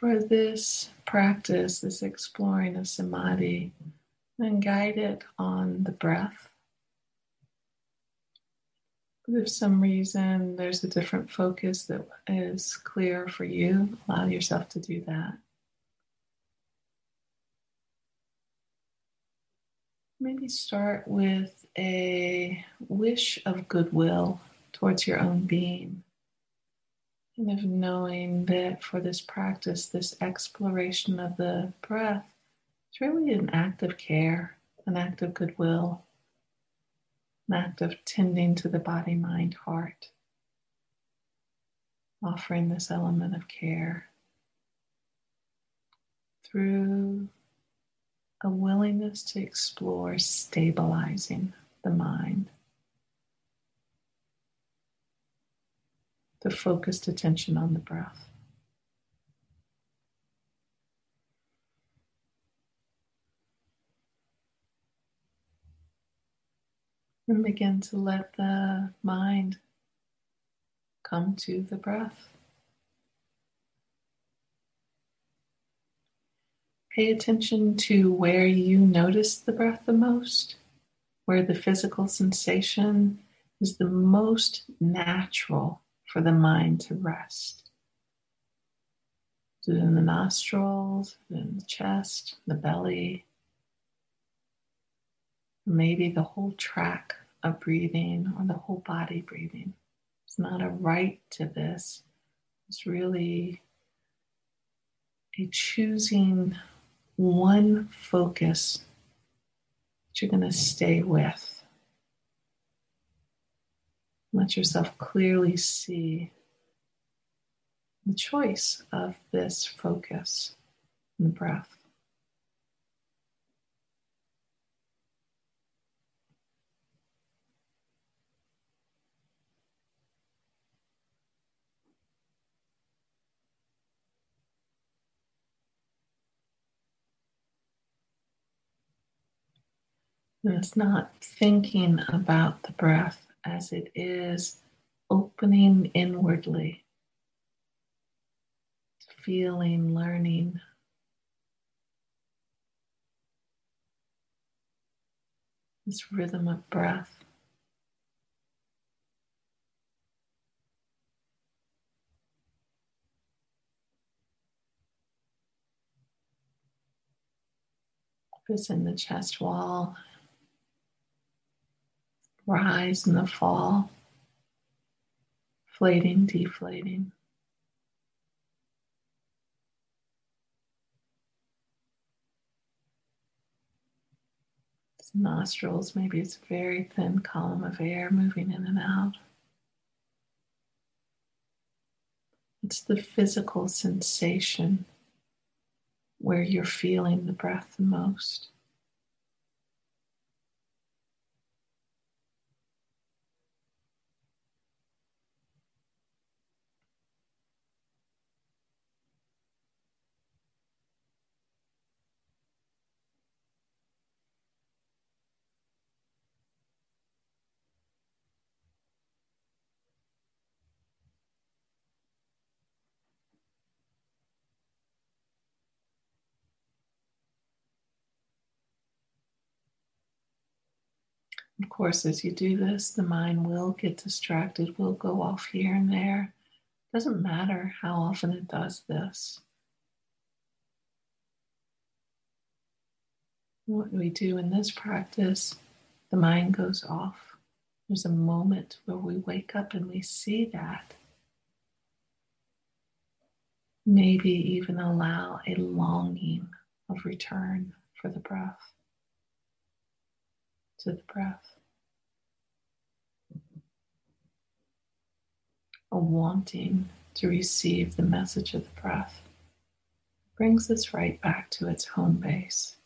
for this practice, this exploring of samadhi, and guide it on the breath. But if some reason there's a different focus that is clear for you, allow yourself to do that. Maybe start with a wish of goodwill towards your own being. And of knowing that for this practice, this exploration of the breath, it's really an act of care, an act of goodwill, an act of tending to the body, mind, heart, offering this element of care through a willingness to explore stabilizing the mind. The focused attention on the breath. And begin to let the mind come to the breath. Pay attention to where you notice the breath the most, where the physical sensation is the most natural for the mind to rest. in the nostrils, in the chest, the belly, maybe the whole track of breathing or the whole body breathing. It's not a right to this. It's really a choosing one focus that you're going to stay with. Let yourself clearly see the choice of this focus in the breath. And it's not thinking about the breath as it is opening inwardly, feeling, learning. This rhythm of breath. In the chest wall rise and the fall, inflating, deflating. nostrils, maybe it's a very thin column of air moving in and out. It's the physical sensation where you're feeling the breath the most. Of course, as you do this, the mind will get distracted, will go off here and there. Doesn't matter how often it does this. What we do in this practice, the mind goes off. There's a moment where we wake up and we see that. Maybe even allow a longing of return for the breath to the breath. A wanting to receive the message of the breath brings us right back to its home base.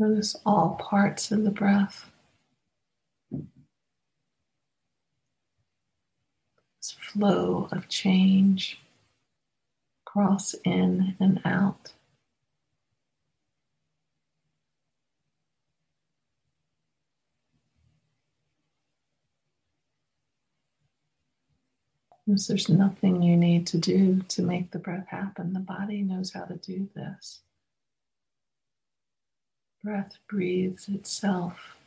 Notice all parts of the breath. This flow of change, cross in and out. there's nothing you need to do to make the breath happen. The body knows how to do this. Breath breathes itself.